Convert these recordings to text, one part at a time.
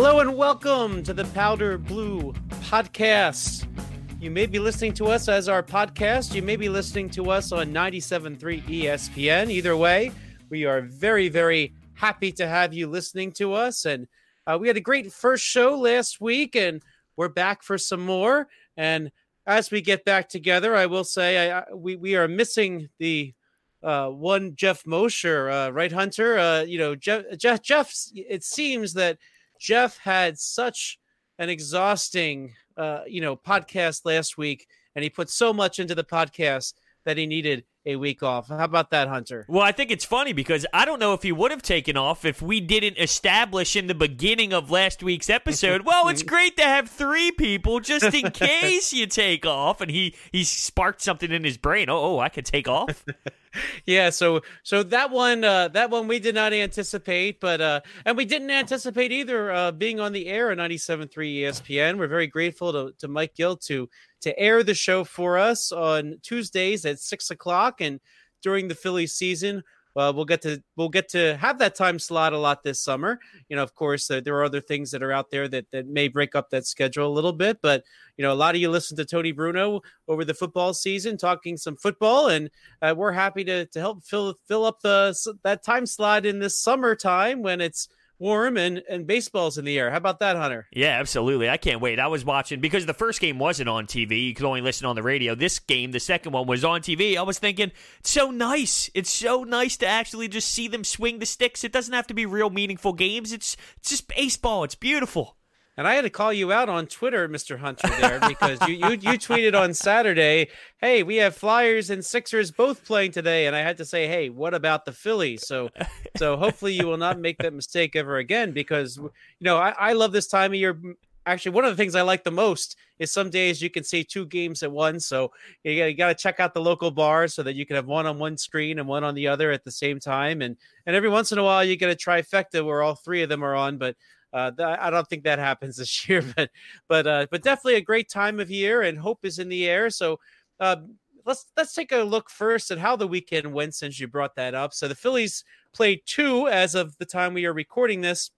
Hello and welcome to the Powder Blue Podcast. You may be listening to us as our podcast. You may be listening to us on 97.3 ESPN. Either way, we are very, very happy to have you listening to us. And uh, we had a great first show last week, and we're back for some more. And as we get back together, I will say I, I, we, we are missing the uh, one Jeff Mosher, uh, right, Hunter? Uh, you know, Jeff, Jeff, Jeff, it seems that – Jeff had such an exhausting, uh, you know, podcast last week, and he put so much into the podcast that he needed a week off. How about that, Hunter? Well, I think it's funny because I don't know if he would have taken off if we didn't establish in the beginning of last week's episode. well, it's great to have three people just in case you take off, and he he sparked something in his brain. Oh, oh I could take off. yeah, so so that one uh, that one we did not anticipate, but uh, and we didn't anticipate either uh, being on the air at 97.3 ESPN. We're very grateful to, to Mike Gill to to air the show for us on Tuesdays at six o'clock and during the Phillies season. Uh, we'll get to we'll get to have that time slot a lot this summer. You know, of course, uh, there are other things that are out there that that may break up that schedule a little bit. But you know, a lot of you listen to Tony Bruno over the football season, talking some football, and uh, we're happy to to help fill fill up the that time slot in this summertime when it's warm and and baseball's in the air. How about that, Hunter? Yeah, absolutely. I can't wait. I was watching because the first game wasn't on TV. You could only listen on the radio. This game, the second one, was on TV. I was thinking, it's so nice. It's so nice to actually just see them swing the sticks. It doesn't have to be real meaningful games. It's, it's just baseball. It's beautiful. And I had to call you out on Twitter, Mr. Hunter, there because you, you you tweeted on Saturday, "Hey, we have Flyers and Sixers both playing today," and I had to say, "Hey, what about the Phillies?" So, so hopefully you will not make that mistake ever again because you know I, I love this time of year. Actually, one of the things I like the most is some days you can see two games at once. So you got, to check out the local bars so that you can have one on one screen and one on the other at the same time. And and every once in a while you get a trifecta where all three of them are on. But uh, I don't think that happens this year, but but uh, but definitely a great time of year, and hope is in the air. So uh, let's let's take a look first at how the weekend went since you brought that up. So the Phillies played two as of the time we are recording this.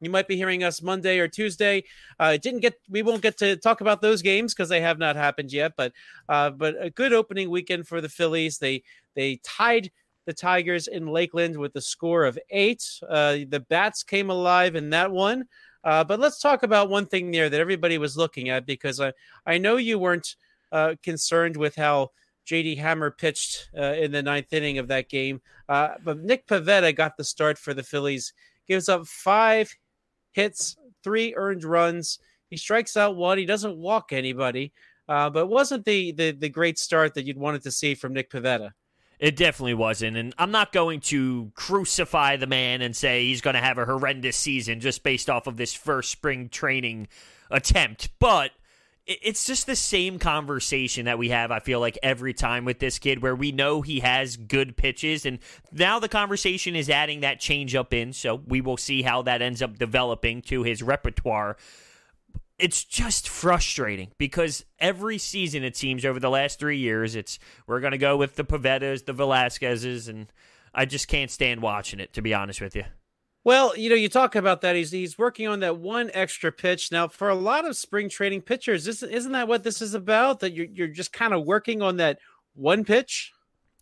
You might be hearing us Monday or Tuesday. Uh, didn't get we won't get to talk about those games because they have not happened yet. But uh, but a good opening weekend for the Phillies. They they tied the Tigers in Lakeland with a score of eight. Uh, the Bats came alive in that one. Uh, but let's talk about one thing there that everybody was looking at because I, I know you weren't uh, concerned with how JD Hammer pitched uh, in the ninth inning of that game. Uh, but Nick Pivetta got the start for the Phillies, gives up five hits, three earned runs. He strikes out one. He doesn't walk anybody. Uh, but wasn't the, the the great start that you'd wanted to see from Nick Pivetta? It definitely wasn't. And I'm not going to crucify the man and say he's going to have a horrendous season just based off of this first spring training attempt. But it's just the same conversation that we have, I feel like, every time with this kid where we know he has good pitches. And now the conversation is adding that change up in. So we will see how that ends up developing to his repertoire it's just frustrating because every season it seems over the last three years it's we're going to go with the Pivettas, the Velasquez's, and I just can't stand watching it to be honest with you. Well, you know, you talk about that. He's he's working on that one extra pitch now. For a lot of spring training pitchers, isn't isn't that what this is about? That you're you're just kind of working on that one pitch.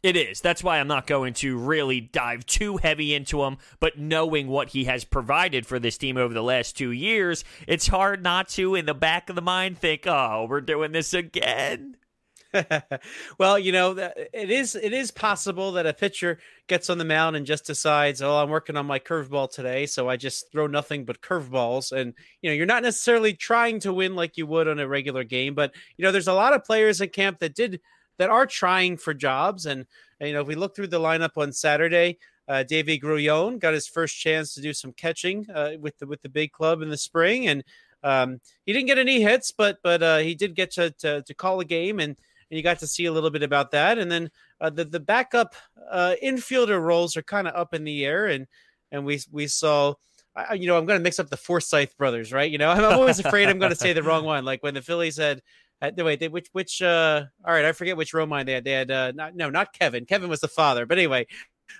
It is. That's why I'm not going to really dive too heavy into him. But knowing what he has provided for this team over the last two years, it's hard not to, in the back of the mind, think, "Oh, we're doing this again." well, you know, it is it is possible that a pitcher gets on the mound and just decides, "Oh, I'm working on my curveball today, so I just throw nothing but curveballs." And you know, you're not necessarily trying to win like you would on a regular game, but you know, there's a lot of players in camp that did that are trying for jobs. And, you know, if we look through the lineup on Saturday, uh, Grullon got his first chance to do some catching uh, with the with the big club in the spring, and um, he didn't get any hits, but but uh, he did get to, to, to call a game, and, and you got to see a little bit about that. And then uh, the the backup uh, infielder roles are kind of up in the air, and and we we saw. you know, I'm going to mix up the Forsythe brothers, right? You know, I'm always afraid I'm going to say the wrong one. Like when the Phillies had uh, wait, they, which which uh all right, I forget which Romine they had. They had uh not no, not Kevin. Kevin was the father. But anyway,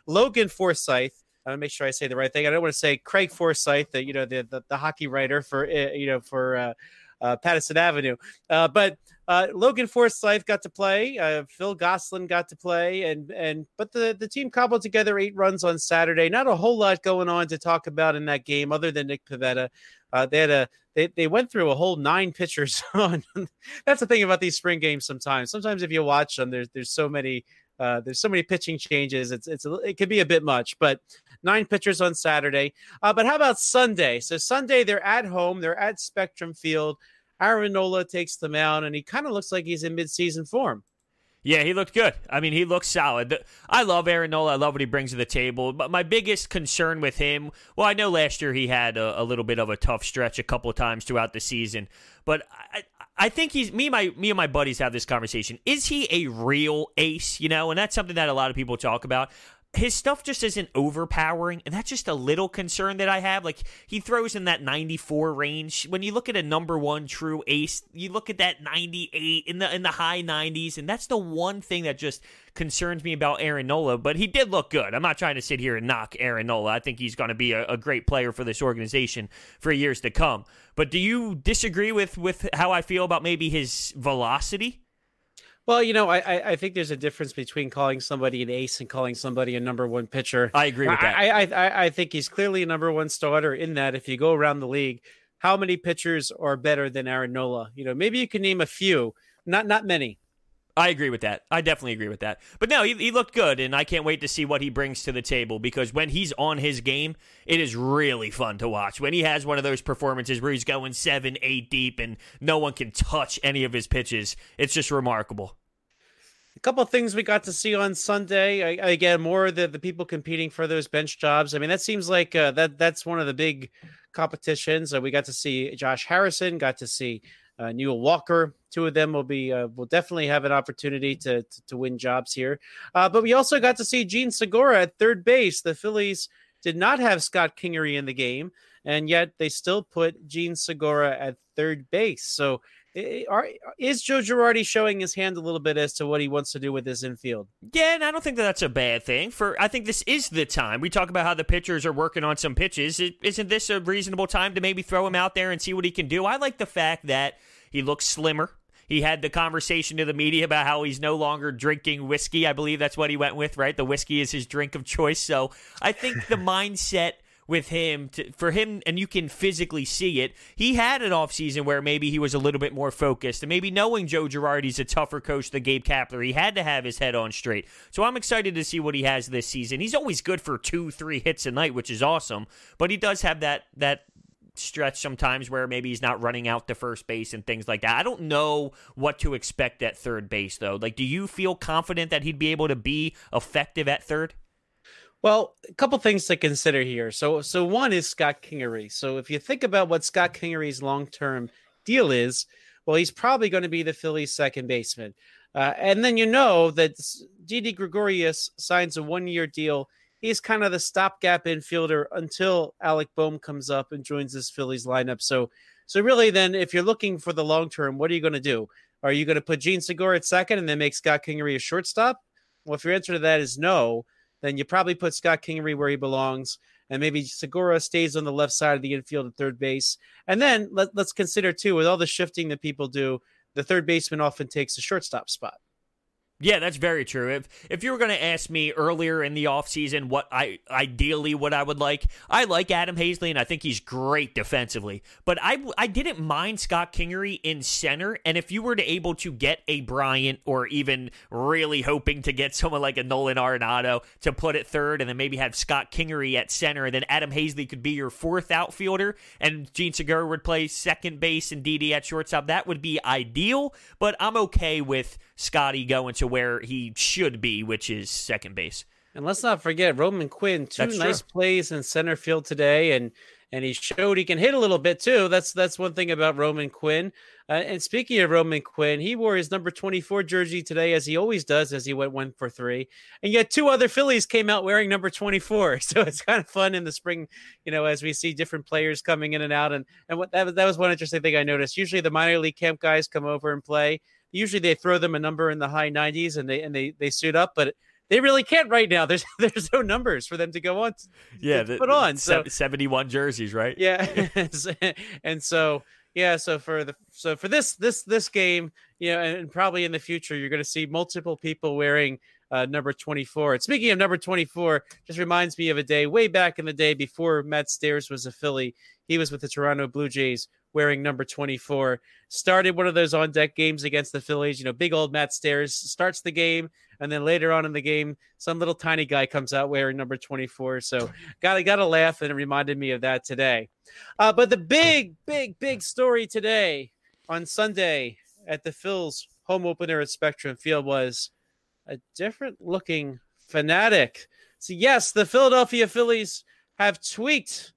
Logan Forsythe I want to make sure I say the right thing. I don't want to say Craig Forsyth, the you know the the, the hockey writer for uh, you know for uh, uh, Pattison Avenue, uh, but uh, Logan Forsythe got to play. Uh, Phil Gosselin got to play, and and but the the team cobbled together eight runs on Saturday. Not a whole lot going on to talk about in that game, other than Nick Pivetta. Uh, they had a they, they went through a whole nine pitchers on. that's the thing about these spring games. Sometimes, sometimes if you watch them, there's there's so many uh, there's so many pitching changes. It's it's it could be a bit much, but nine pitchers on Saturday. Uh, but how about Sunday? So Sunday they're at home. They're at Spectrum Field. Aaron Nola takes them out, and he kind of looks like he's in midseason form. Yeah, he looked good. I mean, he looks solid. I love Aaron Nola. I love what he brings to the table. But my biggest concern with him, well, I know last year he had a, a little bit of a tough stretch a couple of times throughout the season, but I, I think he's me. My me and my buddies have this conversation. Is he a real ace? You know, and that's something that a lot of people talk about his stuff just isn't overpowering, and that's just a little concern that I have. Like he throws in that 94 range. When you look at a number one true ace, you look at that 98 in the in the high 90s, and that's the one thing that just concerns me about Aaron Nola. But he did look good. I'm not trying to sit here and knock Aaron Nola. I think he's going to be a, a great player for this organization for years to come. But do you disagree with with how I feel about maybe his velocity? Well, you know, I I think there's a difference between calling somebody an ace and calling somebody a number one pitcher. I agree with that. I I, I think he's clearly a number one starter. In that, if you go around the league, how many pitchers are better than Aaron Nola? You know, maybe you can name a few, not not many. I agree with that. I definitely agree with that. But no, he, he, looked good, and I can't wait to see what he brings to the table because when he's on his game, it is really fun to watch. When he has one of those performances where he's going seven, eight deep, and no one can touch any of his pitches, it's just remarkable. A couple of things we got to see on Sunday. I, again, more of the, the people competing for those bench jobs. I mean, that seems like uh, that that's one of the big competitions. Uh, we got to see Josh Harrison, got to see uh, Neil Walker. Two of them will be uh, will definitely have an opportunity to to, to win jobs here. Uh, but we also got to see Jean Segura at third base. The Phillies did not have Scott Kingery in the game, and yet they still put Jean Segura at third base. So are, is Joe Girardi showing his hand a little bit as to what he wants to do with his infield? Yeah, and I don't think that that's a bad thing. For I think this is the time we talk about how the pitchers are working on some pitches. Isn't this a reasonable time to maybe throw him out there and see what he can do? I like the fact that he looks slimmer. He had the conversation to the media about how he's no longer drinking whiskey. I believe that's what he went with, right? The whiskey is his drink of choice. So I think the mindset with him to, for him and you can physically see it he had an offseason where maybe he was a little bit more focused and maybe knowing joe girardi's a tougher coach than gabe kapler he had to have his head on straight so i'm excited to see what he has this season he's always good for two three hits a night which is awesome but he does have that that stretch sometimes where maybe he's not running out to first base and things like that. I don't know what to expect at third base though. Like do you feel confident that he'd be able to be effective at third? Well, a couple things to consider here. So, so one is Scott Kingery. So, if you think about what Scott Kingery's long-term deal is, well, he's probably going to be the Phillies' second baseman, uh, and then you know that Didi Gregorius signs a one-year deal. He's kind of the stopgap infielder until Alec Bohm comes up and joins this Phillies lineup. So, so really, then, if you're looking for the long term, what are you going to do? Are you going to put Jean Segura at second and then make Scott Kingery a shortstop? Well, if your answer to that is no, then you probably put Scott Kingery where he belongs, and maybe Segura stays on the left side of the infield at third base. And then let, let's consider too, with all the shifting that people do, the third baseman often takes the shortstop spot. Yeah, that's very true. If if you were going to ask me earlier in the offseason what I ideally what I would like, I like Adam Haseley and I think he's great defensively. But I I didn't mind Scott Kingery in center and if you were to able to get a Bryant or even really hoping to get someone like a Nolan Arenado to put it third and then maybe have Scott Kingery at center and then Adam Haseley could be your fourth outfielder and Jean Segura would play second base and Didi at shortstop, that would be ideal, but I'm okay with Scotty going to where he should be, which is second base. And let's not forget Roman Quinn, two that's nice true. plays in center field today, and and he showed he can hit a little bit too. That's that's one thing about Roman Quinn. Uh, and speaking of Roman Quinn, he wore his number 24 jersey today, as he always does, as he went one for three. And yet, two other Phillies came out wearing number 24. So it's kind of fun in the spring, you know, as we see different players coming in and out. And and what that, that was one interesting thing I noticed. Usually, the minor league camp guys come over and play usually they throw them a number in the high 90s and they and they they suit up but they really can't right now. There's there's no numbers for them to go on. To, yeah, to put on so 71 jerseys, right? Yeah, and so yeah, so for the so for this this this game, you know, and probably in the future, you're going to see multiple people wearing uh, number 24. And speaking of number 24, just reminds me of a day way back in the day before Matt Stairs was a Philly. He was with the Toronto Blue Jays wearing number 24. Started one of those on deck games against the Phillies. You know, big old Matt Stairs starts the game, and then later on in the game, some little tiny guy comes out wearing number 24. So got to got to laugh, and it reminded me of that today. Uh, but the big, big, big story today on Sunday at the Phils home opener at Spectrum Field was a different looking Phanatic. So yes, the Philadelphia Phillies have tweaked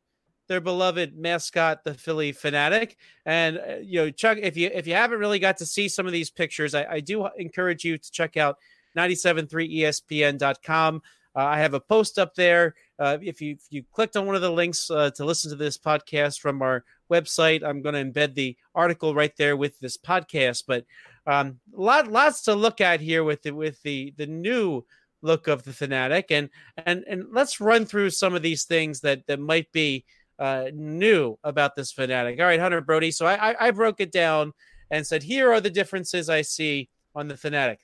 their beloved mascot, the Phillie Phanatic. And uh, you know, Chuck, if you if you haven't really got to see some of these pictures, I, I do encourage you to check out 973ESPN.com. Uh, I have a post up there. Uh, if you if you clicked on one of the links uh, to listen to this podcast from our website, I'm going to embed the article right there with this podcast. But um, lot lots to look at here with the with the the new look of the Phanatic and and and let's run through some of these things that that might be uh, new about this Phanatic. All right, Hunter Brody. So I, I, I broke it down and said, here are the differences I see on the Phanatic.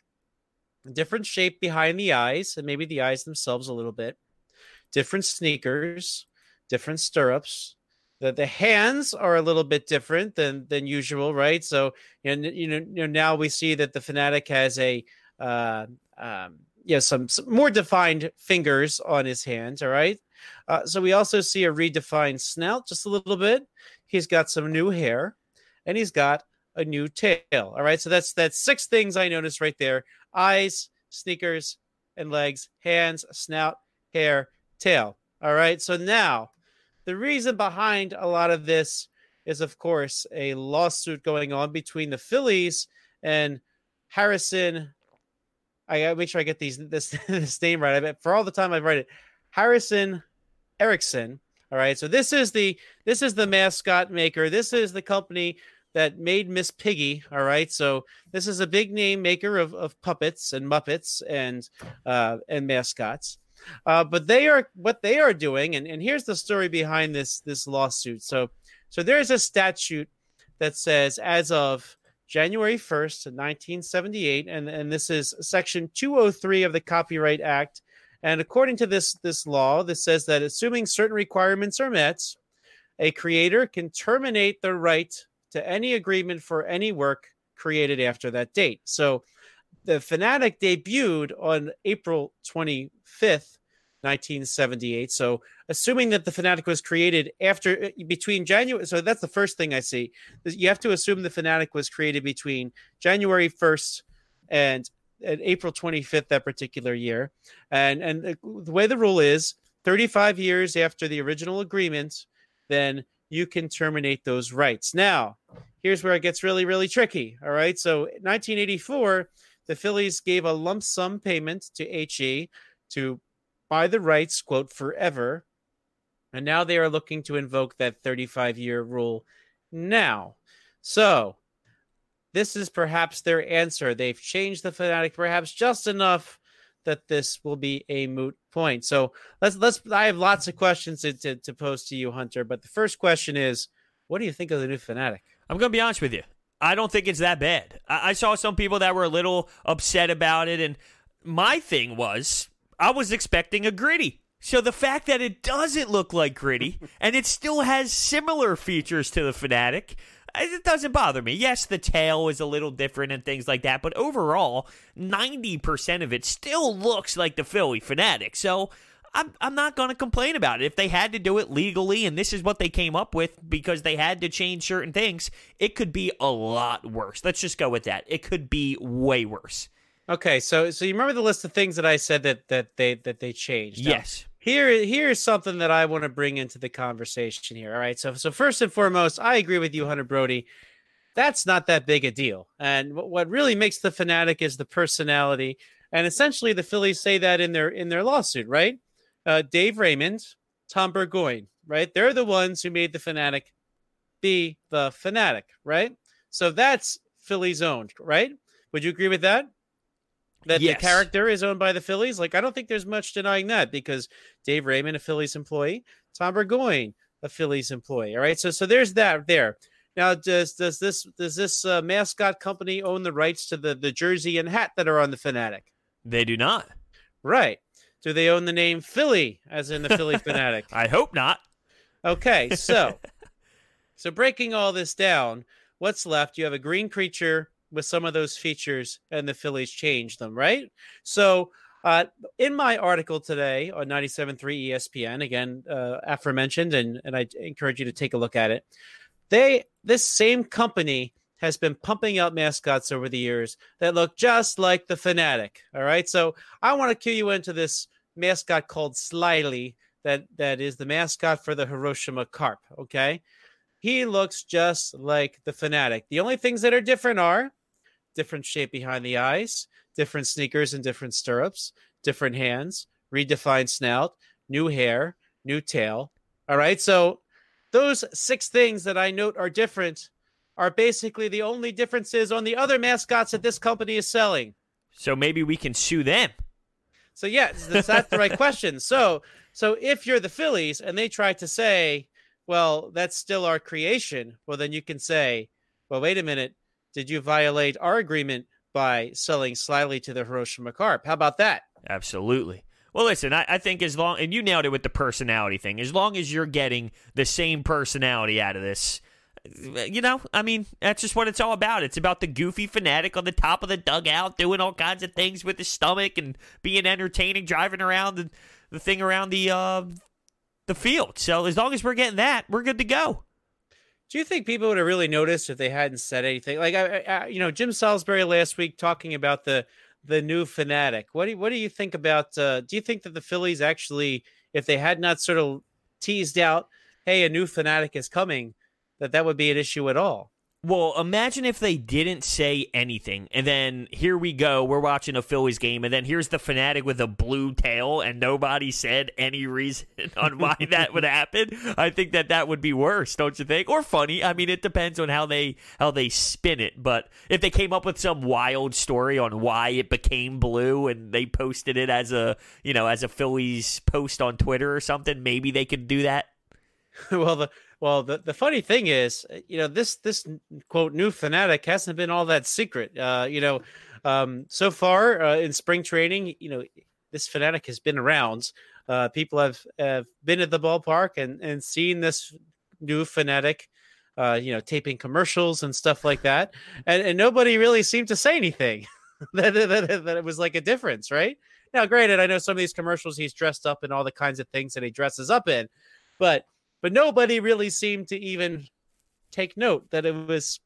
Different shape behind the eyes, and maybe the eyes themselves a little bit. Different sneakers, different stirrups. The, the hands are a little bit different than than usual, right? So and you know, you know now we see that the Phanatic has a uh, um, yeah some, some more defined fingers on his hands. All right, uh, so we also see a redefined snout just a little bit. He's got some new hair, and he's got a new tail. All right, so that's that's six things I noticed right there: eyes, sneakers, and legs, hands, snout, hair, tail. All right, so now the reason behind a lot of this is, of course, a lawsuit going on between the Phillies and Harrison. I gotta make sure I get these this this name right. I bet for all the time I've read it, Harrison Erickson. All right. So this is the this is the mascot maker. This is the company that made Miss Piggy. All right. So this is a big name maker of, of puppets and muppets and uh, and mascots. Uh, but they are what they are doing, and, and here's the story behind this this lawsuit. So so there's a statute that says as of January 1st, 1978, and, and this is section 203 of the Copyright Act and according to this this law, this says that assuming certain requirements are met, a creator can terminate the right to any agreement for any work created after that date. So the Phanatic debuted on April 25th, 1978. So assuming that the Phanatic was created after uh, between January so that's the first thing I see. You have to assume the Phanatic was created between January 1st and April 25th that particular year. And and the way the rule is 35 years after the original agreement, then you can terminate those rights. Now, here's where it gets really really tricky, all right? So, 1984, the Phillies gave a lump sum payment to HE to buy the rights, quote, forever. And now they are looking to invoke that 35 year rule now. So, this is perhaps their answer. They've changed the Phanatic perhaps just enough that this will be a moot point. So let's let's. I have lots of questions to, to, to pose to you, Hunter. But the first question is, what do you think of the new Phanatic? I'm going to be honest with you. I don't think it's that bad. I, I saw some people that were a little upset about it, and my thing was I was expecting a gritty. So the fact that it doesn't look like gritty and it still has similar features to the Phanatic it doesn't bother me. Yes, the tail is a little different and things like that, but overall, 90% of it still looks like the Phillie Phanatic. So I'm, I'm not going to complain about it. If they had to do it legally and this is what they came up with because they had to change certain things, it could be a lot worse. Let's just go with that. It could be way worse. Okay, so so you remember the list of things that I said that that they that they changed? Yes here here's something that I want to bring into the conversation here. All right. So so first and foremost, I agree with you, Hunter Brody. That's not that big a deal. And what really makes the Phanatic is the personality. And essentially the Phillies say that in their in their lawsuit, right? Uh, Dave Raymond, Tom Burgoyne, right? They're the ones who made the Phanatic be the Phanatic, right? So that's Phillies owned, right? Would you agree with that? That Yes. the character is owned by the Phillies? Like, I don't think there's much denying that because Dave Raymond, a Phillies employee, Tom Burgoyne, a Phillies employee. All right, so so there's that there. Now, does does this does this uh, mascot company own the rights to the the jersey and hat that are on the Phanatic? They do not. Right. Do they own the name Phillie, as in the Phillie Phanatic? I hope not. Okay, so so breaking all this down, what's left? You have a green creature with some of those features, and the Phillies changed them, right? So uh, in my article today on 97.3 ESPN, again uh, aforementioned, and and I encourage you to take a look at it. They this same company has been pumping out mascots over the years that look just like the Phanatic. All right, so I want to cue you into this mascot called Slyly that that is the mascot for the Hiroshima Carp. Okay, he looks just like the Phanatic. The only things that are different are different shape behind the eyes, different sneakers and different stirrups, different hands, redefined snout, new hair, new tail. All right, so those six things that I note are different are basically the only differences on the other mascots that this company is selling. So maybe we can sue them. So yeah, that's, that's the right question. So so if you're the Phillies and they try to say, well, that's still our creation, well then you can say, well, wait a minute, did you violate our agreement by selling slyly to the Hiroshima Carp? How about that? Absolutely. Well, listen, I, I think as long, and you nailed it with the personality thing, as long as you're getting the same personality out of this, you know, I mean, that's just what it's all about. It's about the goofy Phanatic on the top of the dugout doing all kinds of things with his stomach and being entertaining, driving around the, the thing around the uh, the field. So as long as we're getting that, we're good to go. Do you think people would have really noticed if they hadn't said anything? Like, I, I, you know, Jim Salisbury last week talking about the the new Phanatic. What do you, what do you think about? Uh, do you think that the Phillies actually, if they had not sort of teased out, hey, a new Phanatic is coming, that that would be an issue at all? Well, imagine if they didn't say anything, and then here we go. We're watching a Phillies game, and then here's the Phanatic with a blue tail, and nobody said any reason on why that would happen. I think that that would be worse, don't you think? Or funny. I mean, it depends on how they how they spin it. But if they came up with some wild story on why it became blue, and they posted it as a you know as a Phillies post on Twitter or something, maybe they could do that. well, the well, the, the funny thing is, uh, you know, this this quote new Phanatic hasn't been all that secret. Uh, you know, um, so far uh, in spring training, you know, this Phanatic has been around. Uh, people have, have been at the ballpark and and seen this new Phanatic. Uh, you know, taping commercials and stuff like that, and, and nobody really seemed to say anything that, that, that it was like a difference, right? Now, granted, I know some of these commercials he's dressed up in all the kinds of things that he dresses up in, but but nobody really seemed to even take note that it was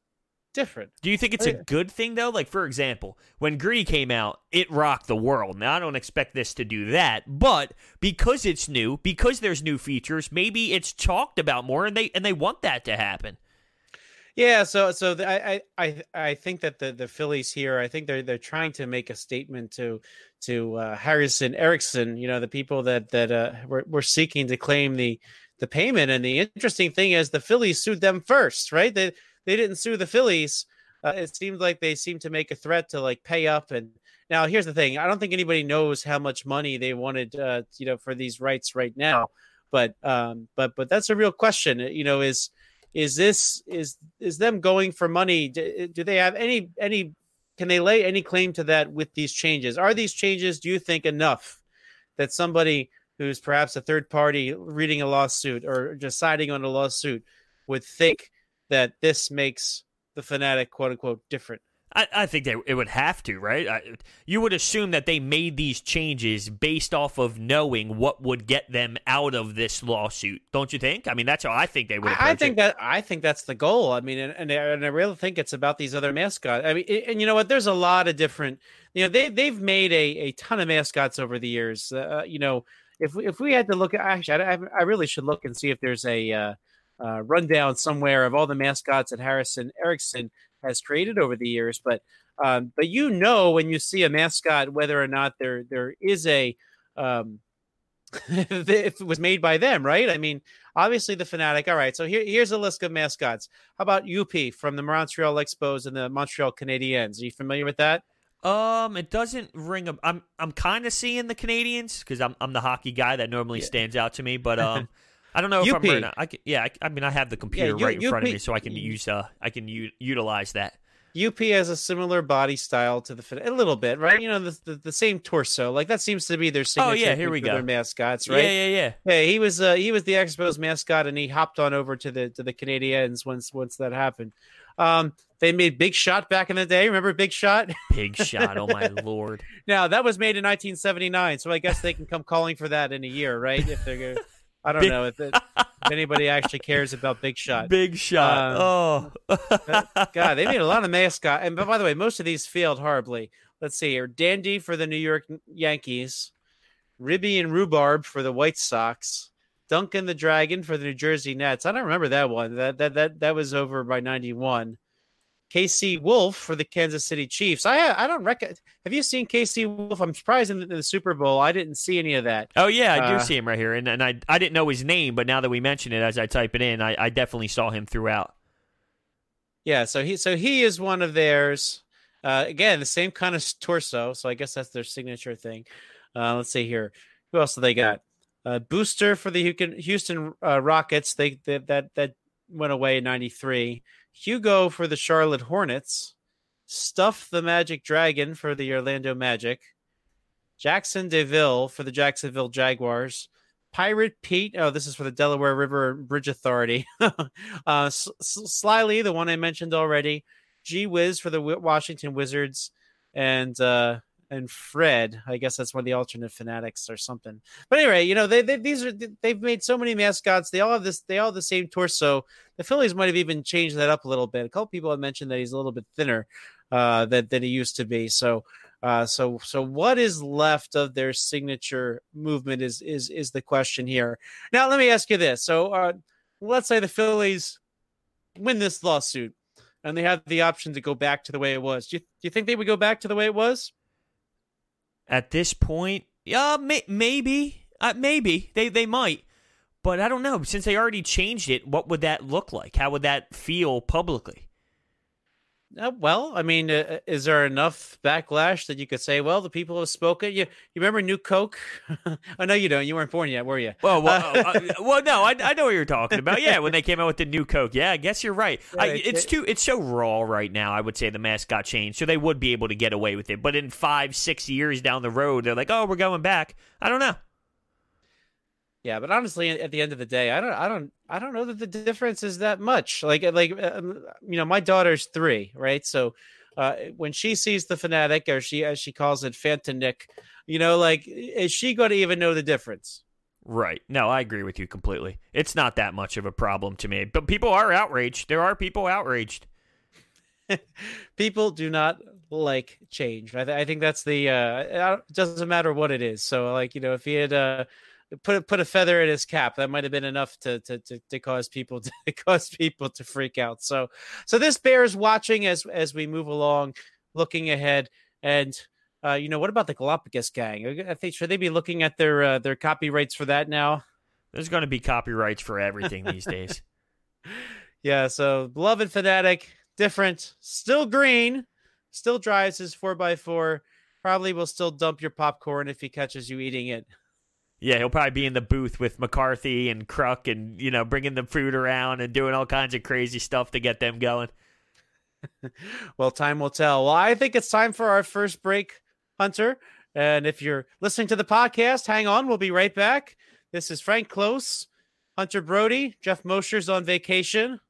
different. Do you think it's a good thing though? Like for example, when Gritty came out, it rocked the world. Now I don't expect this to do that, but because it's new, because there's new features, maybe it's talked about more, and they and they want that to happen. Yeah, so so the, I I I think that the the Phillies here, I think they're they're trying to make a statement to to uh, Harrison Erickson, you know, the people that that uh, were, were seeking to claim the the payment. And the interesting thing is, the Phillies sued them first, right? They they didn't sue the Phillies. Uh, it seemed like they seemed to make a threat to like pay up. And now here's the thing: I don't think anybody knows how much money they wanted, uh, you know, for these rights right now. But um, but but that's a real question. You know, is is this is is them going for money? Do, do they have any any? Can they lay any claim to that with these changes? Are these changes, do you think, enough that somebody who's perhaps a third party reading a lawsuit or deciding on a lawsuit would think that this makes the Phanatic quote unquote different. I, I think they, it would have to, right? I, you would assume that they made these changes based off of knowing what would get them out of this lawsuit, don't you think? I mean, that's how I think they would. I, I think it. that I think that's the goal. I mean, and, and, and I really think it's about these other mascots. I mean, and you know what? There's a lot of different. You know, they they've made a, a ton of mascots over the years. Uh, you know, if we, if we had to look, at actually, I, I really should look and see if there's a uh, uh, rundown somewhere of all the mascots that Harrison Erickson has created over the years. But um, but you know when you see a mascot whether or not there there is a um, if it was made by them, right? I mean, obviously the Phanatic. All right, so here, here's a list of mascots. How about Youppi from the Montreal Expos and the Montreal Canadiens? Are you familiar with that? Um, it doesn't ring a. I'm I'm kind of seeing the Canadiens because I'm I'm the hockey guy that normally yeah. stands out to me, but um. I don't know if Youppi. I'm right. I can, yeah, I, I, mean, I have the computer yeah, right in front of me, so I can use uh, I can u- utilize that. Youppi has a similar body style to the a little bit, right? You know, the, the, the same torso. Like that seems to be their signature. Oh yeah, here we go. Their mascots, right? Yeah, yeah, yeah. Yeah, he was uh, he was the Expos mascot, and he hopped on over to the to the Canadiens once once that happened. Um, they made Big Shot back in the day. Remember Big Shot? Big Shot. Oh my lord! Now that was made in 1979, so I guess they can come calling for that in a year, right? If they're, I don't Big... know if, it, if, anybody actually cares about Big Shot. Big Shot. Um, oh, God, they made a lot of mascot. And by the way, most of these failed horribly. Let's see here: Dandy for the New York Yankees, Ribby and Rhubarb for the White Sox. Duncan the Dragon for the New Jersey Nets. I don't remember that one. That that that that was over by ninety one. KC Wolf for the Kansas City Chiefs. I I don't reckon. Have you seen KC Wolf? I'm surprised in the, in the, Super Bowl I didn't see any of that. Oh yeah, I do uh, see him right here, and and I I didn't know his name, but now that we mention it as I type it in, I, I definitely saw him throughout. Yeah, so he so he is one of theirs. Uh, again, the same kind of torso, so I guess that's their signature thing. Uh, let's see here. Who else do they got? Uh, booster for the Houston uh, Rockets. They, they, that that went away in '93. Hugo for the Charlotte Hornets. Stuff the Magic Dragon for the Orlando Magic. Jaxson de Ville for the Jacksonville Jaguars. Pirate Pete. Oh, this is for the Delaware River Bridge Authority. uh, S- Slyly, the one I mentioned already. G Wiz for the Washington Wizards. And uh, and Fred. I guess that's one of the alternate Phanatics or something. But anyway, you know, they, they these are they've made so many mascots. They all have this. They all have the same torso. The Phillies might have even changed that up a little bit. A couple people have mentioned that he's a little bit thinner uh, than than he used to be. So. Uh, so so what is left of their signature movement is is is the question here. Now let me ask you this. So uh, let's say the Phillies win this lawsuit and they have the option to go back to the way it was. Do you, do you think they would go back to the way it was? At this point, yeah, may- maybe, uh, maybe they they might, but I don't know. Since they already changed it, what would that look like? How would that feel publicly? Uh, well, I mean, uh, uh, is there enough backlash that you could say, well, the people have spoken? You, you remember New Coke? I know you don't. You weren't born yet, were you? Well, well, uh, uh well no, I, I know what you're talking about. Yeah, when they came out with the New Coke. Yeah, I guess you're right. I, it's too, it's so raw right now. I would say the mascot changed, so they would be able to get away with it. But in five, six years down the road, they're like, oh, we're going back. I don't know. Yeah, but honestly, at the end of the day, I don't, I don't, I don't know that the difference is that much. Like, like, um, you know, my daughter's three, right? So, uh, when she sees the Phanatic, or she, as she calls it, Fantanic, you know, like, is she going to even know the difference? Right. No, I agree with you completely. It's not that much of a problem to me, but people are outraged. There are people outraged. people do not like change. I, th- I think that's the. Uh, it doesn't matter what it is. So, like, you know, if he had. Uh, put put a feather in his cap. That might have been enough to to to, to cause people to cause people to freak out. So so this bears watching as as we move along, looking ahead. And uh, you know, what about the Galapagos gang? I think should they be looking at their uh, their copyrights for that now? There's going to be copyrights for everything these days. Yeah. So beloved Phanatic, different, still green, still drives his four x four. Probably will still dump your popcorn if he catches you eating it. Yeah, he'll probably be in the booth with McCarthy and Kruk and, you know, bringing the food around and doing all kinds of crazy stuff to get them going. well, time will tell. Well, I think it's time for our first break, Hunter. And if you're listening to the podcast, hang on. We'll be right back. This is Frank Klose, Hunter Brody, Jeff Mosher's on vacation.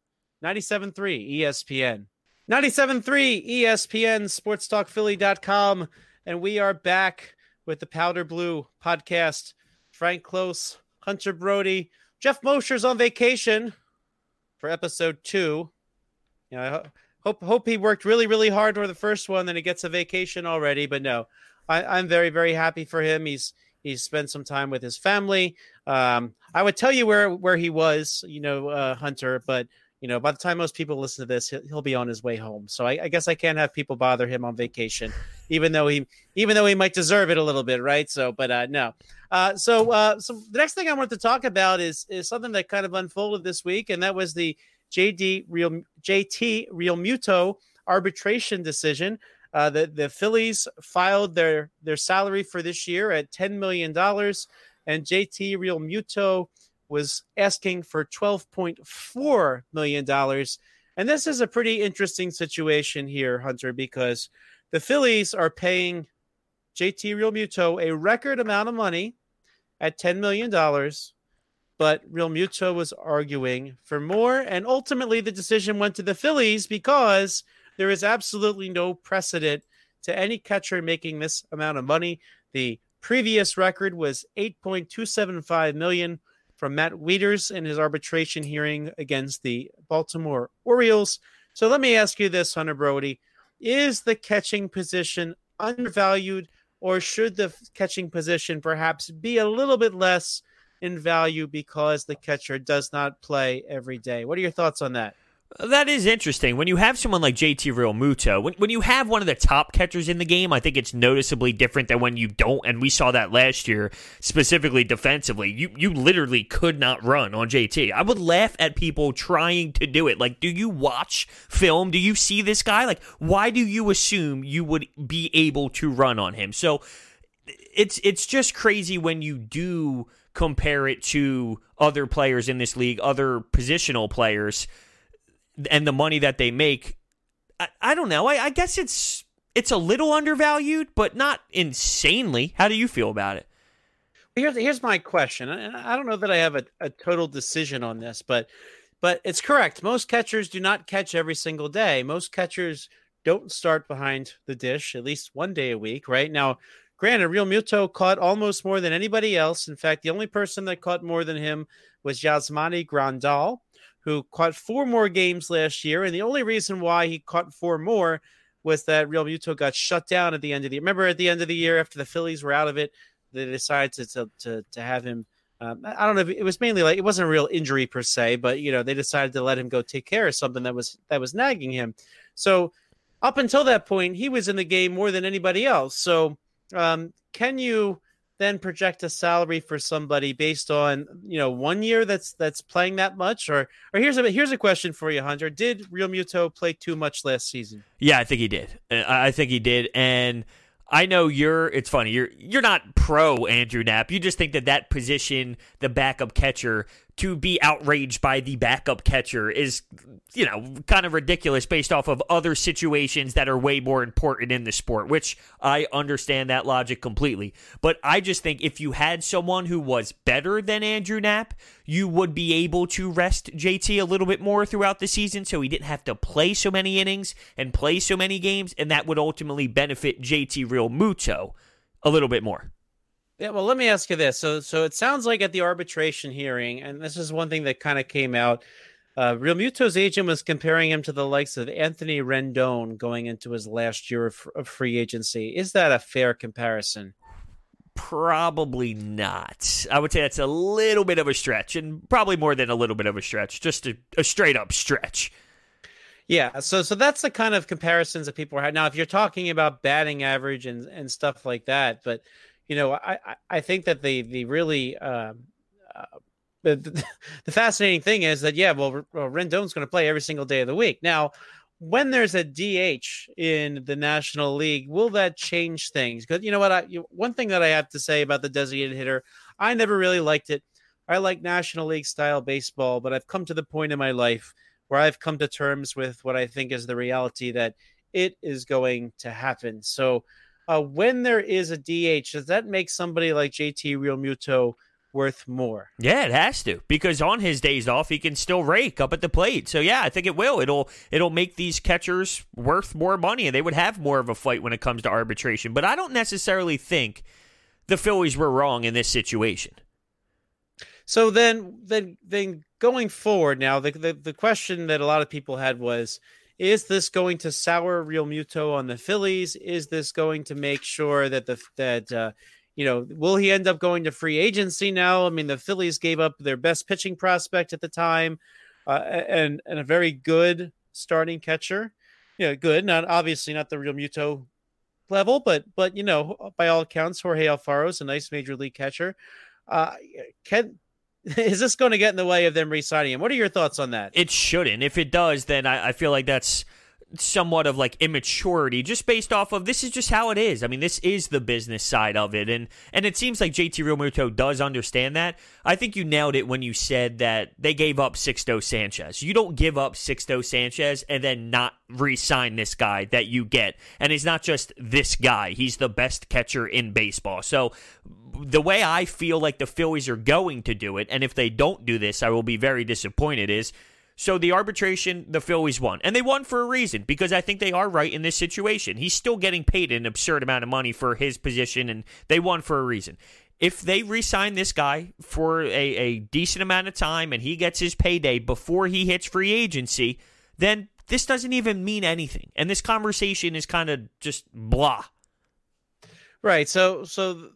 97.3 ESPN. 97.3 ESPN, sportstalkphilly.com. And we are back with the Powder Blue podcast. Frank Klose, Hunter Brody, Jeff Mosher's on vacation for episode two. You know, I hope hope he worked really really hard for the first one, then he gets a vacation already. But no, I, am very very happy for him. He's he's spent some time with his family. Um, I would tell you where where he was, you know, uh, Hunter, but you know, by the time most people listen to this, he'll, he'll be on his way home. So I, I, guess I can't have people bother him on vacation, even though he, even though he might deserve it a little bit, right? So, but uh, no. Uh, so, uh, so the next thing I wanted to talk about is is something that kind of unfolded this week, and that was the JD Real JT Realmuto arbitration decision. Uh, the the Phillies filed their their salary for this year at ten million dollars, and JT Realmuto was asking for twelve point four million dollars. And this is a pretty interesting situation here, Hunter, because the Phillies are paying JT Realmuto a record amount of money at $10 million, but Realmuto was arguing for more. And ultimately, the decision went to the Phillies because there is absolutely no precedent to any catcher making this amount of money. The previous record was 8.275 million from Matt Wieters in his arbitration hearing against the Baltimore Orioles. So let me ask you this, Hunter Brody. Is the catching position undervalued, or should the catching position perhaps be a little bit less in value because the catcher does not play every day? What are your thoughts on that? That is interesting. When you have someone like JT Realmuto, when, when you have one of the top catchers in the game, I think it's noticeably different than when you don't. And we saw that last year, specifically defensively. You you literally could not run on JT. I would laugh at people trying to do it. Like, do you watch film? Do you see this guy? Like, why do you assume you would be able to run on him? So it's it's just crazy when you do compare it to other players in this league, other positional players and the money that they make, I, I don't know. I, I guess it's it's a little undervalued, but not insanely. How do you feel about it? Here's here's my question. I, I don't know that I have a, a total decision on this, but but it's correct. Most catchers do not catch every single day. Most catchers don't start behind the dish at least one day a week, right? Now, granted, Realmuto caught almost more than anybody else. In fact, the only person that caught more than him was Yasmani Grandal who caught four more games last year. And the only reason why he caught four more was that Realmuto got shut down at the end of the year. Remember, at the end of the year, after the Phillies were out of it, they decided to to to have him. Um, I don't know if it was mainly like it wasn't a real injury per se, but you know they decided to let him go take care of something that was that was nagging him. So up until that point, he was in the game more than anybody else. So um, can you? Then project a salary for somebody based on you know one year that's that's playing that much or or here's a here's a question for you hunter did realmuto play too much last season yeah i think he did uh, i think he did and I know you're. It's funny. You're you're not pro Andrew Knapp. You just think that that position, the backup catcher, to be outraged by the backup catcher is, you know, kind of ridiculous based off of other situations that are way more important in the sport, which I understand that logic completely. But I just think if you had someone who was better than Andrew Knapp, you would be able to rest JT a little bit more throughout the season so he didn't have to play so many innings and play so many games, and that would ultimately benefit JT Realmuto a little bit more. Yeah, well, let me ask you this. So, so it sounds like at the arbitration hearing, and this is one thing that kind of came out. Uh, Realmuto's agent was comparing him to the likes of Anthony Rendon going into his last year of, of free agency. Is that a fair comparison? Probably not. I would say that's a little bit of a stretch, and probably more than a little bit of a stretch, just a, a straight up stretch. Yeah, so so that's the kind of comparisons that people are having. Now, if you're talking about batting average and and stuff like that, but you know, I I think that the the really um, uh, the, the fascinating thing is that yeah, well, Rendon's going to play every single day of the week. Now, when there's a DH in the National League, will that change things? Because you know what, I you, one thing that I have to say about the designated hitter, I never really liked it. I like National League style baseball, but I've come to the point in my life where I've come to terms with what I think is the reality that it is going to happen. So uh, when there is a DH, does that make somebody like JT Realmuto worth more? Yeah, it has to because on his days off, he can still rake up at the plate. So yeah, I think it will. It'll it'll make these catchers worth more money, and they would have more of a fight when it comes to arbitration. But I don't necessarily think the Phillies were wrong in this situation. So then, then, then going forward, now the, the the question that a lot of people had was is this going to sour Realmuto on the Phillies? Is this going to make sure that the that uh, you know will he end up going to free agency now? I mean, the Phillies gave up their best pitching prospect at the time, uh, and and a very good starting catcher. Know, good, not obviously not the Realmuto level, but but you know, by all accounts, Jorge Alfaro is a nice major league catcher. Uh, can is this going to get in the way of them re-signing him? What are your thoughts on that? It shouldn't. If it does, then I, I feel like that's somewhat of like immaturity just based off of this is just how it is. I mean, this is the business side of it and and it seems like JT Realmuto does understand that. I think you nailed it when you said that they gave up Sixto Sanchez. You don't give up Sixto Sanchez and then not re-sign this guy that you get. And he's not just this guy. He's the best catcher in baseball. So the way I feel like the Phillies are going to do it and if they don't do this, I will be very disappointed is so the arbitration, the Phillies won. And they won for a reason because I think they are right in this situation. He's still getting paid an absurd amount of money for his position, and they won for a reason. If they re sign this guy for a, a decent amount of time and he gets his payday before he hits free agency, then this doesn't even mean anything. And this conversation is kind of just blah. Right. So, so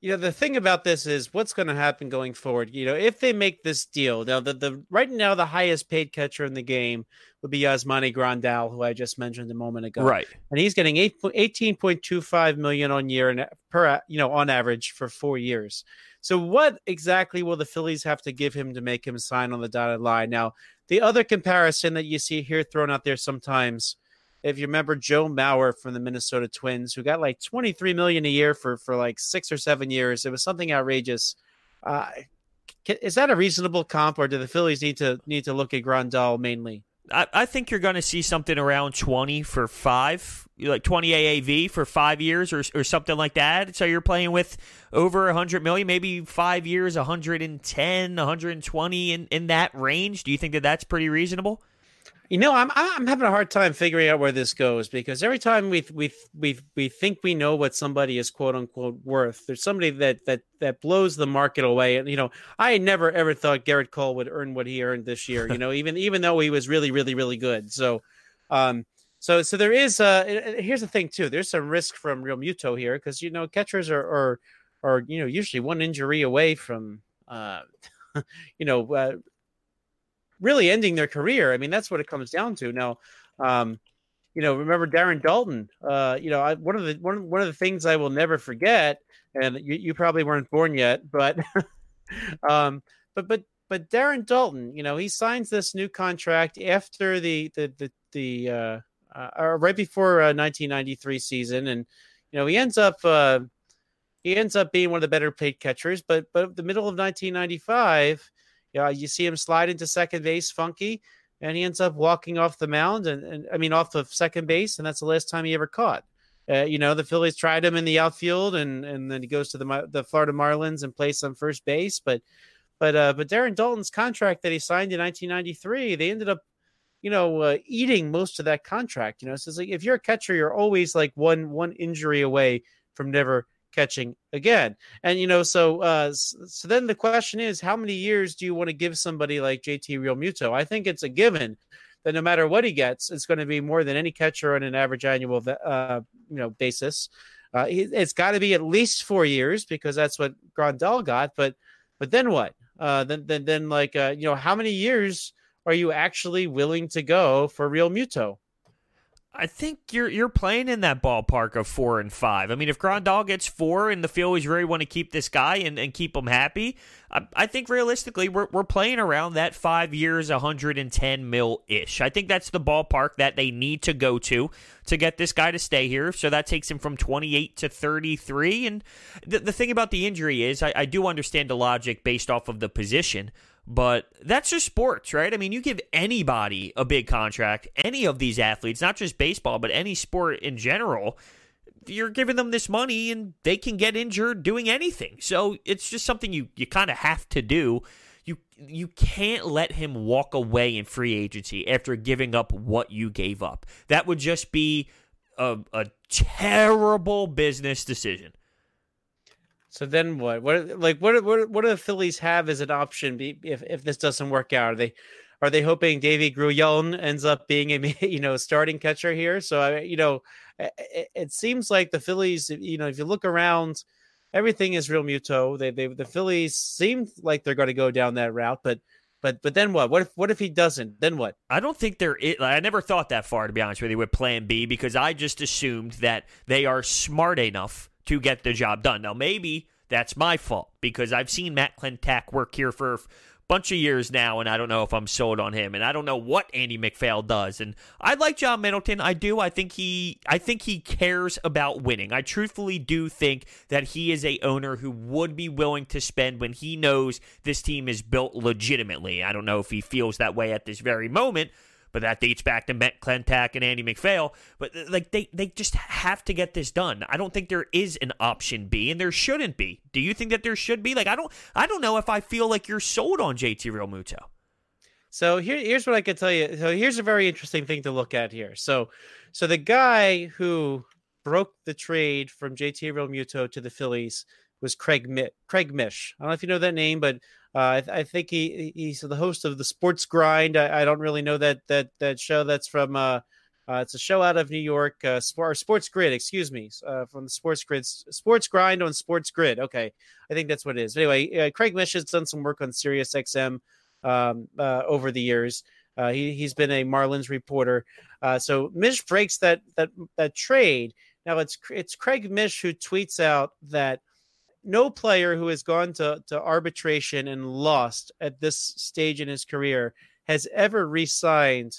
you know the thing about this is what's going to happen going forward you know if they make this deal now the, the right now the highest paid catcher in the game would be Yasmani Grandal who I just mentioned a moment ago. Right. And he's getting 8, 18.25 million on year and per you know on average for 4 years. So what exactly will the Phillies have to give him to make him sign on the dotted line? Now the other comparison that you see here thrown out there sometimes if you remember Joe Mauer from the Minnesota Twins, who got like 23 million a year for for like six or seven years. It was something outrageous. Uh, is that a reasonable comp, or do the Phillies need to need to look at Grandal mainly? I, I think you're going to see something around 20 for five, like 20 AAV for five years or, or something like that. So you're playing with over 100 million, maybe five years, 110, 120 in, in that range. Do you think that that's pretty reasonable? You know, I'm I'm having a hard time figuring out where this goes because every time we we we we think we know what somebody is quote unquote worth, there's somebody that that that blows the market away. And you know, I never ever thought Gerrit Cole would earn what he earned this year. You know, even even though he was really really really good. So, um, so so there is. Uh, here's the thing too. There's some risk from Realmuto here because you know catchers are are are you know usually one injury away from uh, you know uh, really ending their career. I mean, that's what it comes down to. Now, um, you know, remember Darren Daulton? Uh, you know, I, one of the one one of the things I will never forget, and you, you probably weren't born yet, but, um, but but but Darren Daulton, you know, he signs this new contract after the the the the uh, uh right before uh, 1993 season, and you know, he ends up uh, he ends up being one of the better paid catchers, but but the middle of 1995 yeah, you see him slide into second base funky, and he ends up walking off the mound and, and I mean off of second base, and that's the last time he ever caught. Uh, you know, the Phillies tried him in the outfield, and and then he goes to the the Florida Marlins and plays on first base. But but uh, but Darren Daulton's contract that he signed in 1993, they ended up, you know, uh, eating most of that contract. You know, so it's like if you're a catcher, you're always like one one injury away from never catching again. And you know, so uh, so then the question is, how many years do you want to give somebody like JT Realmuto? I think it's a given that no matter what he gets, it's going to be more than any catcher on an average annual uh, you know basis. Uh, it's got to be at least four years because that's what Grandal got. But but then what? Uh, then then then like uh, you know, how many years are you actually willing to go for Realmuto? I think you're you're playing in that ballpark of four and five. I mean, if Grandal gets four and the Phillies really want to keep this guy and, and keep him happy, I, I think realistically we're we're playing around that five years, 110 mil ish. I think that's the ballpark that they need to go to to get this guy to stay here. So that takes him from 28 to 33. And the the thing about the injury is, I, I do understand the logic based off of the position. But that's just sports, right? I mean, you give anybody a big contract, any of these athletes, not just baseball, but any sport in general, you're giving them this money and they can get injured doing anything. So it's just something you, you kind of have to do. You you can't let him walk away in free agency after giving up what you gave up. That would just be a, a terrible business decision. So then what? What like what what what do the Phillies have as an option if if this doesn't work out? Are they are they hoping Deivy Grullon ends up being a you know starting catcher here? So I you know it, it, seems like the Phillies you know if you look around, everything is Realmuto. They they the Phillies seem like they're going to go down that route, but. But but then what? What if what if he doesn't? Then what? I don't think they're. I never thought that far to be honest with you with Plan B because I just assumed that they are smart enough to get the job done. Now, maybe that's my fault because I've seen Matt Klentak work here for a bunch of years now, and I don't know if I'm sold on him, and I don't know what Andy MacPhail does. And I like John Middleton. I do. I think he. I think he cares about winning. I truthfully do think that he is a owner who would be willing to spend when he knows this team is built legitimately. I don't know if he feels that way at this very moment but that dates back to Matt Klentak and Andy MacPhail. But uh, like they they just have to get this done. I don't think there is an option B, and there shouldn't be. Do you think that there should be? Like I don't I don't know if I feel like you're sold on JT Real Realmuto. So here, here's what I could tell you. So here's a very interesting thing to look at here. So, so the guy who broke the trade from JT Real Realmuto to the Phillies was Craig Craig Mish. I don't know if you know that name, but I, th- I, think he he's the host of the Sports Grind. I, I, don't really know that that that show. That's from uh, uh, it's a show out of New York, uh, Sport, Sports Grid, excuse me, uh, from the Sports Grid, Sports Grind on Sports Grid. Okay, I think that's what it is. Anyway, uh, Craig Mish has done some work on Sirius XM um, uh, over the years. Uh, he he's been a Marlins reporter. Uh, so Mish breaks that that that trade. Now it's it's Craig Mish who tweets out that no player who has gone to, to arbitration and lost at this stage in his career has ever re-signed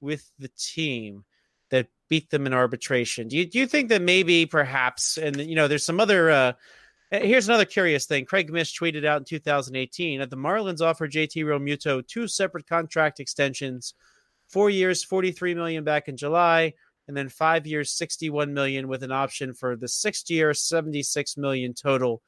with the team that beat them in arbitration. Do you do you think that maybe perhaps and you know there's some other uh here's another curious thing. Craig Mish tweeted out in 2018 that the Marlins offered JT Realmuto two separate contract extensions, four years, 43 million back in July, and then five years, 61 million with an option for the sixth year, 76 million total.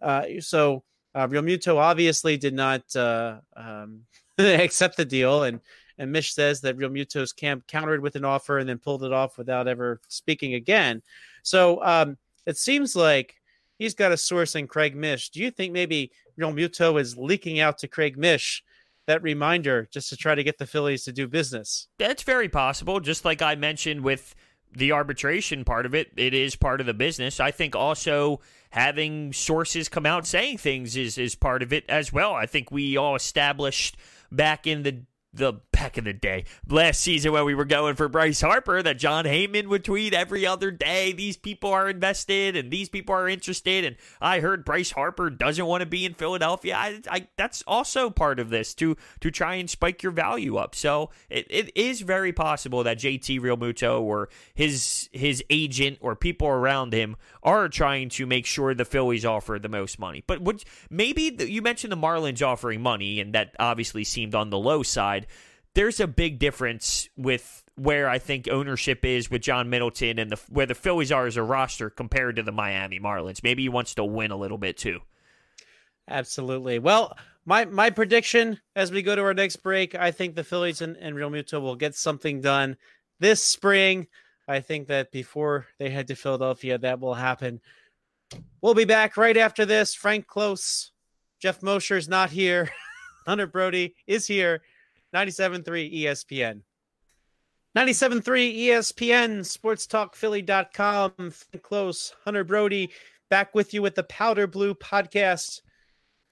Uh, so uh, Realmuto obviously did not uh, um, accept the deal, and and Mish says that Realmuto's camp countered with an offer and then pulled it off without ever speaking again. So um, it seems like he's got a source in Craig Mish. Do you think maybe Realmuto is leaking out to Craig Mish? That reminder just to try to get the Phillies to do business. That's very possible. Just like I mentioned with the arbitration part of it, it is part of the business. I think also having sources come out saying things is is part of it as well. I think we all established back in the the back in the day, last season when we were going for Bryce Harper, that Jon Heyman would tweet every other day, these people are invested and these people are interested. And I heard Bryce Harper doesn't want to be in Philadelphia. I, I that's also part of this to to try and spike your value up. So it, it is very possible that JT Realmuto or his his agent or people around him are trying to make sure the Phillies offer the most money. But would maybe the, you mentioned the Marlins offering money, and that obviously seemed on the low side there's a big difference with where I think ownership is with John Middleton and the where the Phillies are as a roster compared to the Miami Marlins. Maybe he wants to win a little bit too. Absolutely. Well, my my prediction as we go to our next break, I think the Phillies and, and Realmuto will get something done this spring. I think that before they head to Philadelphia, that will happen. We'll be back right after this. Frank Klose, Jeff Mosher's not here. Hunter Brody is here. 97.3 ESPN. 97.3 ESPN, sportstalkphilly.com. Klose, Hunter Brody, back with you with the Powder Blue podcast.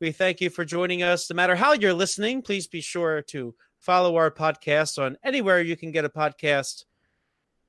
We thank you for joining us. No matter how you're listening, please be sure to follow our podcast on anywhere you can get a podcast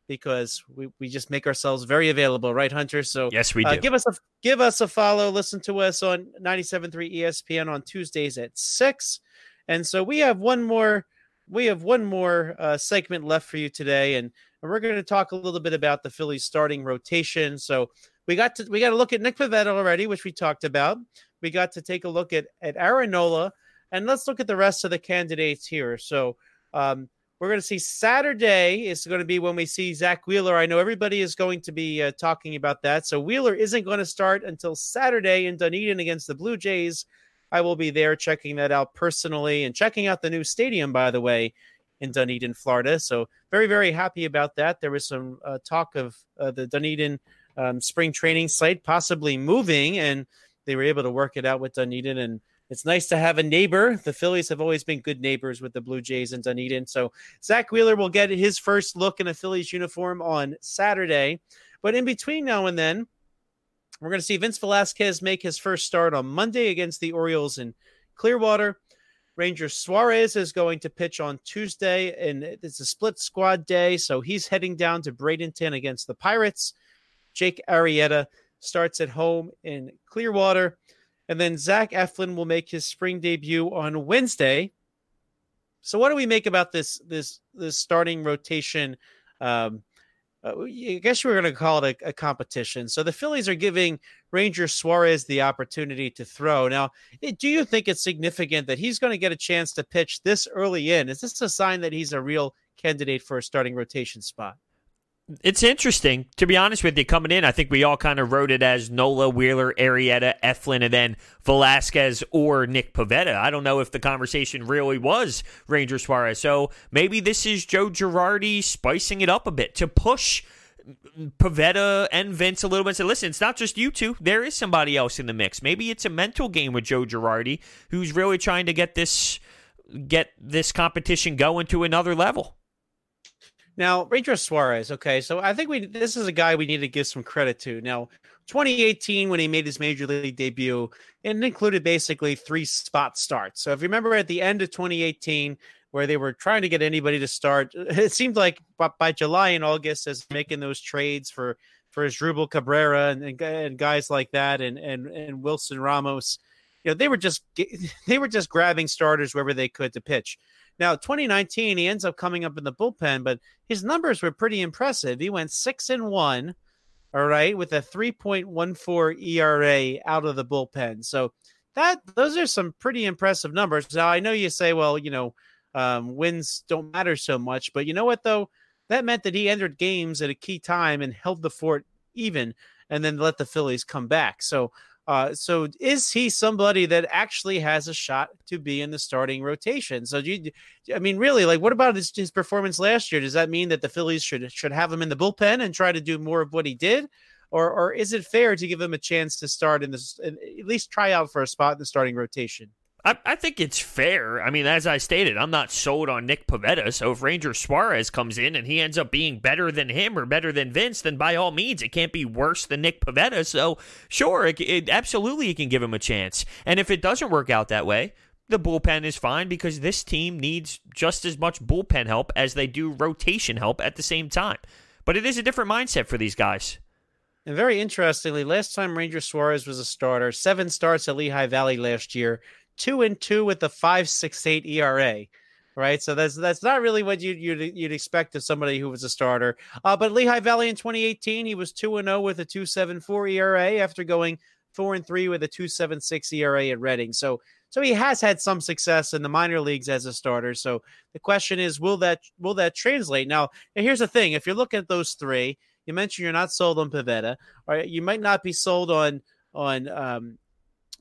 because we, we just make ourselves very available, right, Hunter? So yes, we uh, do. Uh, give us a give us a follow. Listen to us on 97.3 ESPN on Tuesdays at six. And so we have one more we have one more uh, segment left for you today, and, we're going to talk a little bit about the Phillies starting rotation. So we got to we got to look at Nick Pivetta already, which we talked about. We got to take a look at at Aaron Nola, and let's look at the rest of the candidates here. So um, we're going to see Saturday is going to be when we see Zack Wheeler. I know everybody is going to be uh, talking about that. So Wheeler isn't going to start until Saturday in Dunedin against the Blue Jays. I will be there checking that out personally and checking out the new stadium, by the way, in Dunedin, Florida. So very, very happy about that. There was some uh, talk of uh, the Dunedin um, spring training site possibly moving, and they were able to work it out with Dunedin. And it's nice to have a neighbor. The Phillies have always been good neighbors with the Blue Jays in Dunedin. So Zack Wheeler will get his first look in a Phillies uniform on Saturday. But in between now and then, we're going to see Vince Velasquez make his first start on Monday against the Orioles in Clearwater. Ranger Suarez is going to pitch on Tuesday, and it's a split squad day, so he's heading down to Bradenton against the Pirates. Jake Arrieta starts at home in Clearwater. And then Zach Eflin will make his spring debut on Wednesday. So what do we make about this this this starting rotation? Um, uh, I guess we're going to call it a, a, competition. So the Phillies are giving Ranger Suarez the opportunity to throw. Now, do you think it's significant that he's going to get a chance to pitch this early in? Is this a sign that he's a real candidate for a starting rotation spot? It's interesting. To be honest with you, coming in, I think we all kind of wrote it as Nola, Wheeler, Arrieta, Eflin, and then Velasquez or Nick Pivetta. I don't know if the conversation really was Ranger Suarez. So maybe this is Joe Girardi spicing it up a bit to push Pivetta and Vince a little bit. Say, listen, it's not just you two. There is somebody else in the mix. Maybe it's a mental game with Joe Girardi, who's really trying to get this get this competition going to another level. Now, Ranger Suarez, okay, so I think we this is a guy we need to give some credit to. Now, 2018, when he made his major league debut, it included basically three spot starts. So if you remember at the end of 2018, where they were trying to get anybody to start, it seemed like by July and August, as making those trades for for Asdrubal Cabrera and, and, and guys like that, and and and Wilson Ramos, you know, they were just they were just grabbing starters wherever they could to pitch. Now, 2019, he ends up coming up in the bullpen, but his numbers were pretty impressive. He went six and one, all right, with a 3.14 ERA out of the bullpen. So that those are some pretty impressive numbers. Now, I know you say, well, you know, um, wins don't matter so much, but you know what though? That meant that he entered games at a key time and held the fort even, and then let the Phillies come back. So uh, so is he somebody that actually has a shot to be in the starting rotation? So you, I mean, really, like, what about his, his performance last year? Does that mean that the Phillies should should have him in the bullpen and try to do more of what he did, or or is it fair to give him a chance to start in this, at least try out for a spot in the starting rotation? I, I think it's fair. I mean, as I stated, I'm not sold on Nick Pivetta. So if Ranger Suarez comes in and he ends up being better than him or better than Vince, then by all means, it can't be worse than Nick Pivetta. So sure, it, it absolutely you can give him a chance. And if it doesn't work out that way, the bullpen is fine because this team needs just as much bullpen help as they do rotation help at the same time. But it is a different mindset for these guys. And very interestingly, last time Ranger Suarez was a starter, seven starts at Lehigh Valley last year, two and two with a five six eight ERA. Right, so that's that's not really what you you'd, you'd expect of somebody who was a starter. Uh, but Lehigh Valley in 2018, he was two and zero oh with a two seven four ERA after going four and three with a two seven six ERA at Reading. So so he has had some success in the minor leagues as a starter. So the question is, will that will that translate? Now, here's the thing: if you look at those three, you mentioned you're not sold on Pivetta, or you might not be sold on on um,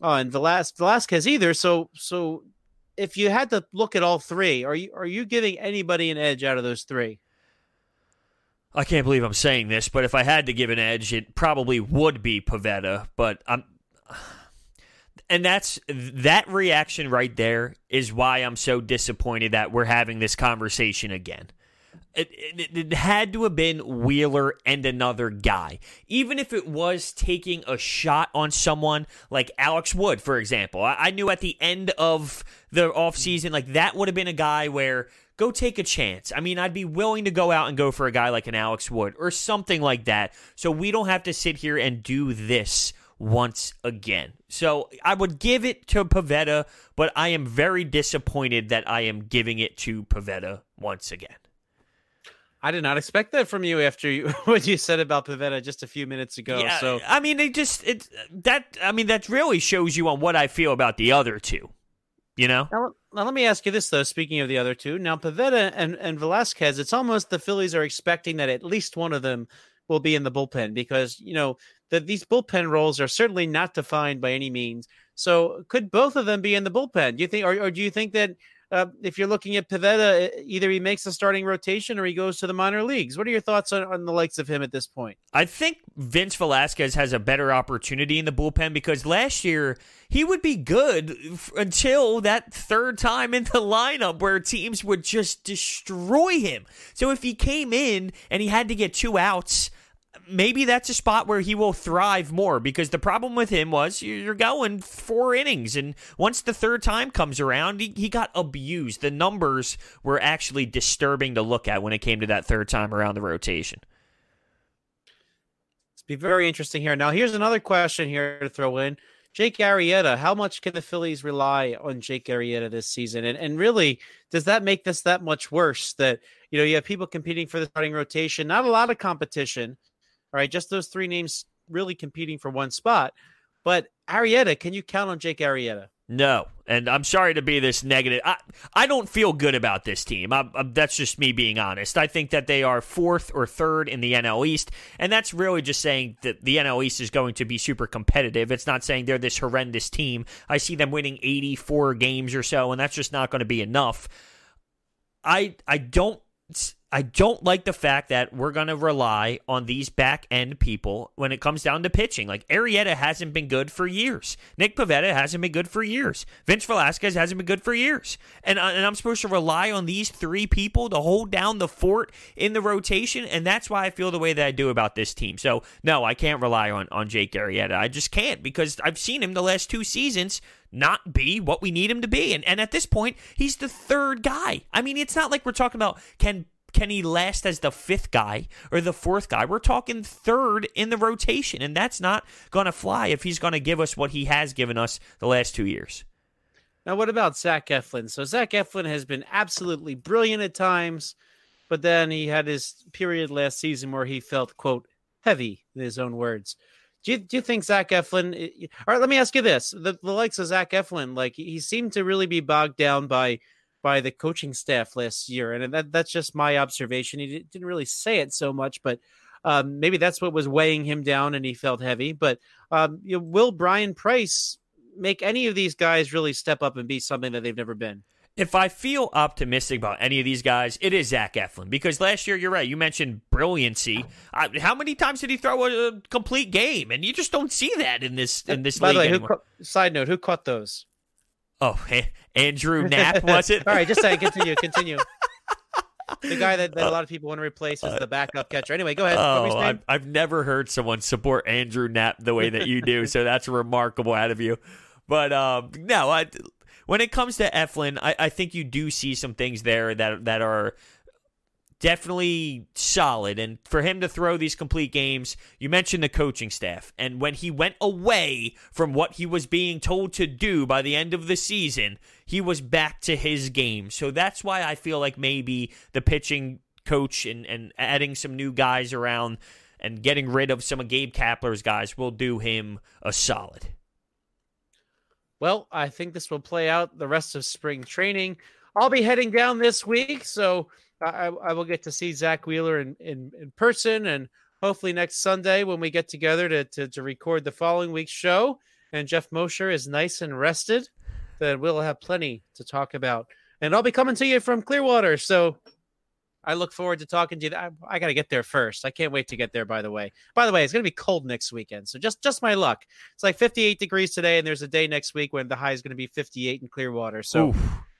on Velas- Velasquez either. So so if you had to look at all three, are you are you giving anybody an edge out of those three? I can't believe I'm saying this, but if I had to give an edge, it probably would be Pivetta. But I'm, and that's that reaction right there is why I'm so disappointed that we're having this conversation again. It, it, it, had to have been Wheeler and another guy. Even if it was taking a shot on someone like Alex Wood, for example. I, I knew at the end of the offseason, like that would have been a guy where go take a chance. I mean, I'd be willing to go out and go for a guy like an Alex Wood or something like that. So we don't have to sit here and do this once again. So I would give it to Pivetta, but I am very disappointed that I am giving it to Pivetta once again. I did not expect that from you after you, what you said about Pivetta just a few minutes ago. Yeah, so I mean, it just it that I mean that really shows you on what I feel about the other two. You know. Now, now let me ask you this though. Speaking of the other two, now Pivetta and and Velasquez, it's almost the Phillies are expecting that at least one of them will be in the bullpen because you know that these bullpen roles are certainly not defined by any means. So could both of them be in the bullpen? Do you think, or, or do you think that uh, if you're looking at Pivetta, either he makes a starting rotation or he goes to the minor leagues. What are your thoughts on, on the likes of him at this point? I think Vince Velasquez has a better opportunity in the bullpen because last year he would be good until that third time in the lineup where teams would just destroy him. So if he came in and he had to get two outs, maybe that's a spot where he will thrive more because the problem with him was you're going four innings and once the third time comes around he, he got abused the numbers were actually disturbing to look at when it came to that third time around the rotation it's be very interesting here now here's another question here to throw in Jake Arrieta, how much can the Phillies rely on Jake Arrieta this season? And and really, does that make this that much worse? That you know you have people competing for the starting rotation, not a lot of competition. All right, just those three names really competing for one spot. But Arrieta, can you count on Jake Arrieta? No, and I'm sorry to be this negative. I, I don't feel good about this team. I, I, that's just me being honest. I think that they are fourth or third in the NL East, and that's really just saying that the NL East is going to be super competitive. It's not saying they're this horrendous team. I see them winning 84 games or so, and that's just not going to be enough. I I don't I don't like the fact that we're going to rely on these back end people when it comes down to pitching. Like Arrieta hasn't been good for years. Nick Pivetta hasn't been good for years. Vince Velasquez hasn't been good for years. And, uh, and I'm supposed to rely on these three people to hold down the fort in the rotation. And that's why I feel the way that I do about this team. So, no, I can't rely on, on Jake Arrieta. I just can't because I've seen him the last two seasons not be what we need him to be. And, and at this point, he's the third guy. I mean, it's not like we're talking about can can he last as the fifth guy or the fourth guy? We're talking third in the rotation, and that's not going to fly if he's going to give us what he has given us the last two years. Now, what about Zach Eflin? So, Zach Eflin has been absolutely brilliant at times, but then he had his period last season where he felt, quote, heavy, in his own words. Do you, do you think Zach Eflin? Eh, all right, let me ask you this: the, the likes of Zach Eflin, like he seemed to really be bogged down by by the coaching staff last year, and that that's just my observation. He didn't really say it so much, but um, maybe that's what was weighing him down, and he felt heavy. But um, you know, will Bryan Price make any of these guys really step up and be something that they've never been? If I feel optimistic about any of these guys, it is Zach Eflin because last year you're right. You mentioned brilliancy. I, how many times did he throw a, a, complete game? And you just don't see that in this in this By league. By the way, who, side note: Who caught those? Oh, Andrew Knapp was it? All right, just say continue, continue. the guy that, that uh, a lot of people want to replace is the backup catcher. Anyway, go ahead. Oh, I've, I've never heard someone support Andrew Knapp the way that you do, so that's remarkable out of you. But um, no, I, when it comes to Eflin, I, I think you do see some things there that that are definitely solid. And for him to throw these complete games, you mentioned the coaching staff. And when he went away from what he was being told to do by the end of the season, he was back to his game. So that's why I feel like maybe the pitching coach and, and adding some new guys around and getting rid of some of Gabe Kapler's guys will do him a solid. Well, I think this will play out the rest of spring training. I'll be heading down this week, so I, I will get to see Zack Wheeler in, in, in person and hopefully next Sunday when we get together to, to, to record the following week's show and Jeff Mosher is nice and rested, then we'll have plenty to talk about. And I'll be coming to you from Clearwater. So I look forward to talking to you. I, I got to get there first. I can't wait to get there. By the way, by the way, it's going to be cold next weekend. So just just my luck. It's like 58 degrees today, and there's a day next week when the high is going to be 58 in Clearwater. So,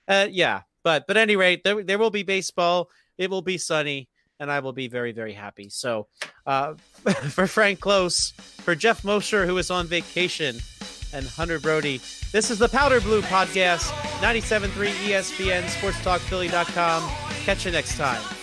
uh, yeah, but but any rate, there there will be baseball. It will be sunny, and I will be very very happy. So, uh, for Frank Klose, for Jeff Mosher who is on vacation, and Hunter Brody, this is the Powder Blue Podcast, 97.3 ESPN, SportsTalkPhilly.com. Catch you next time.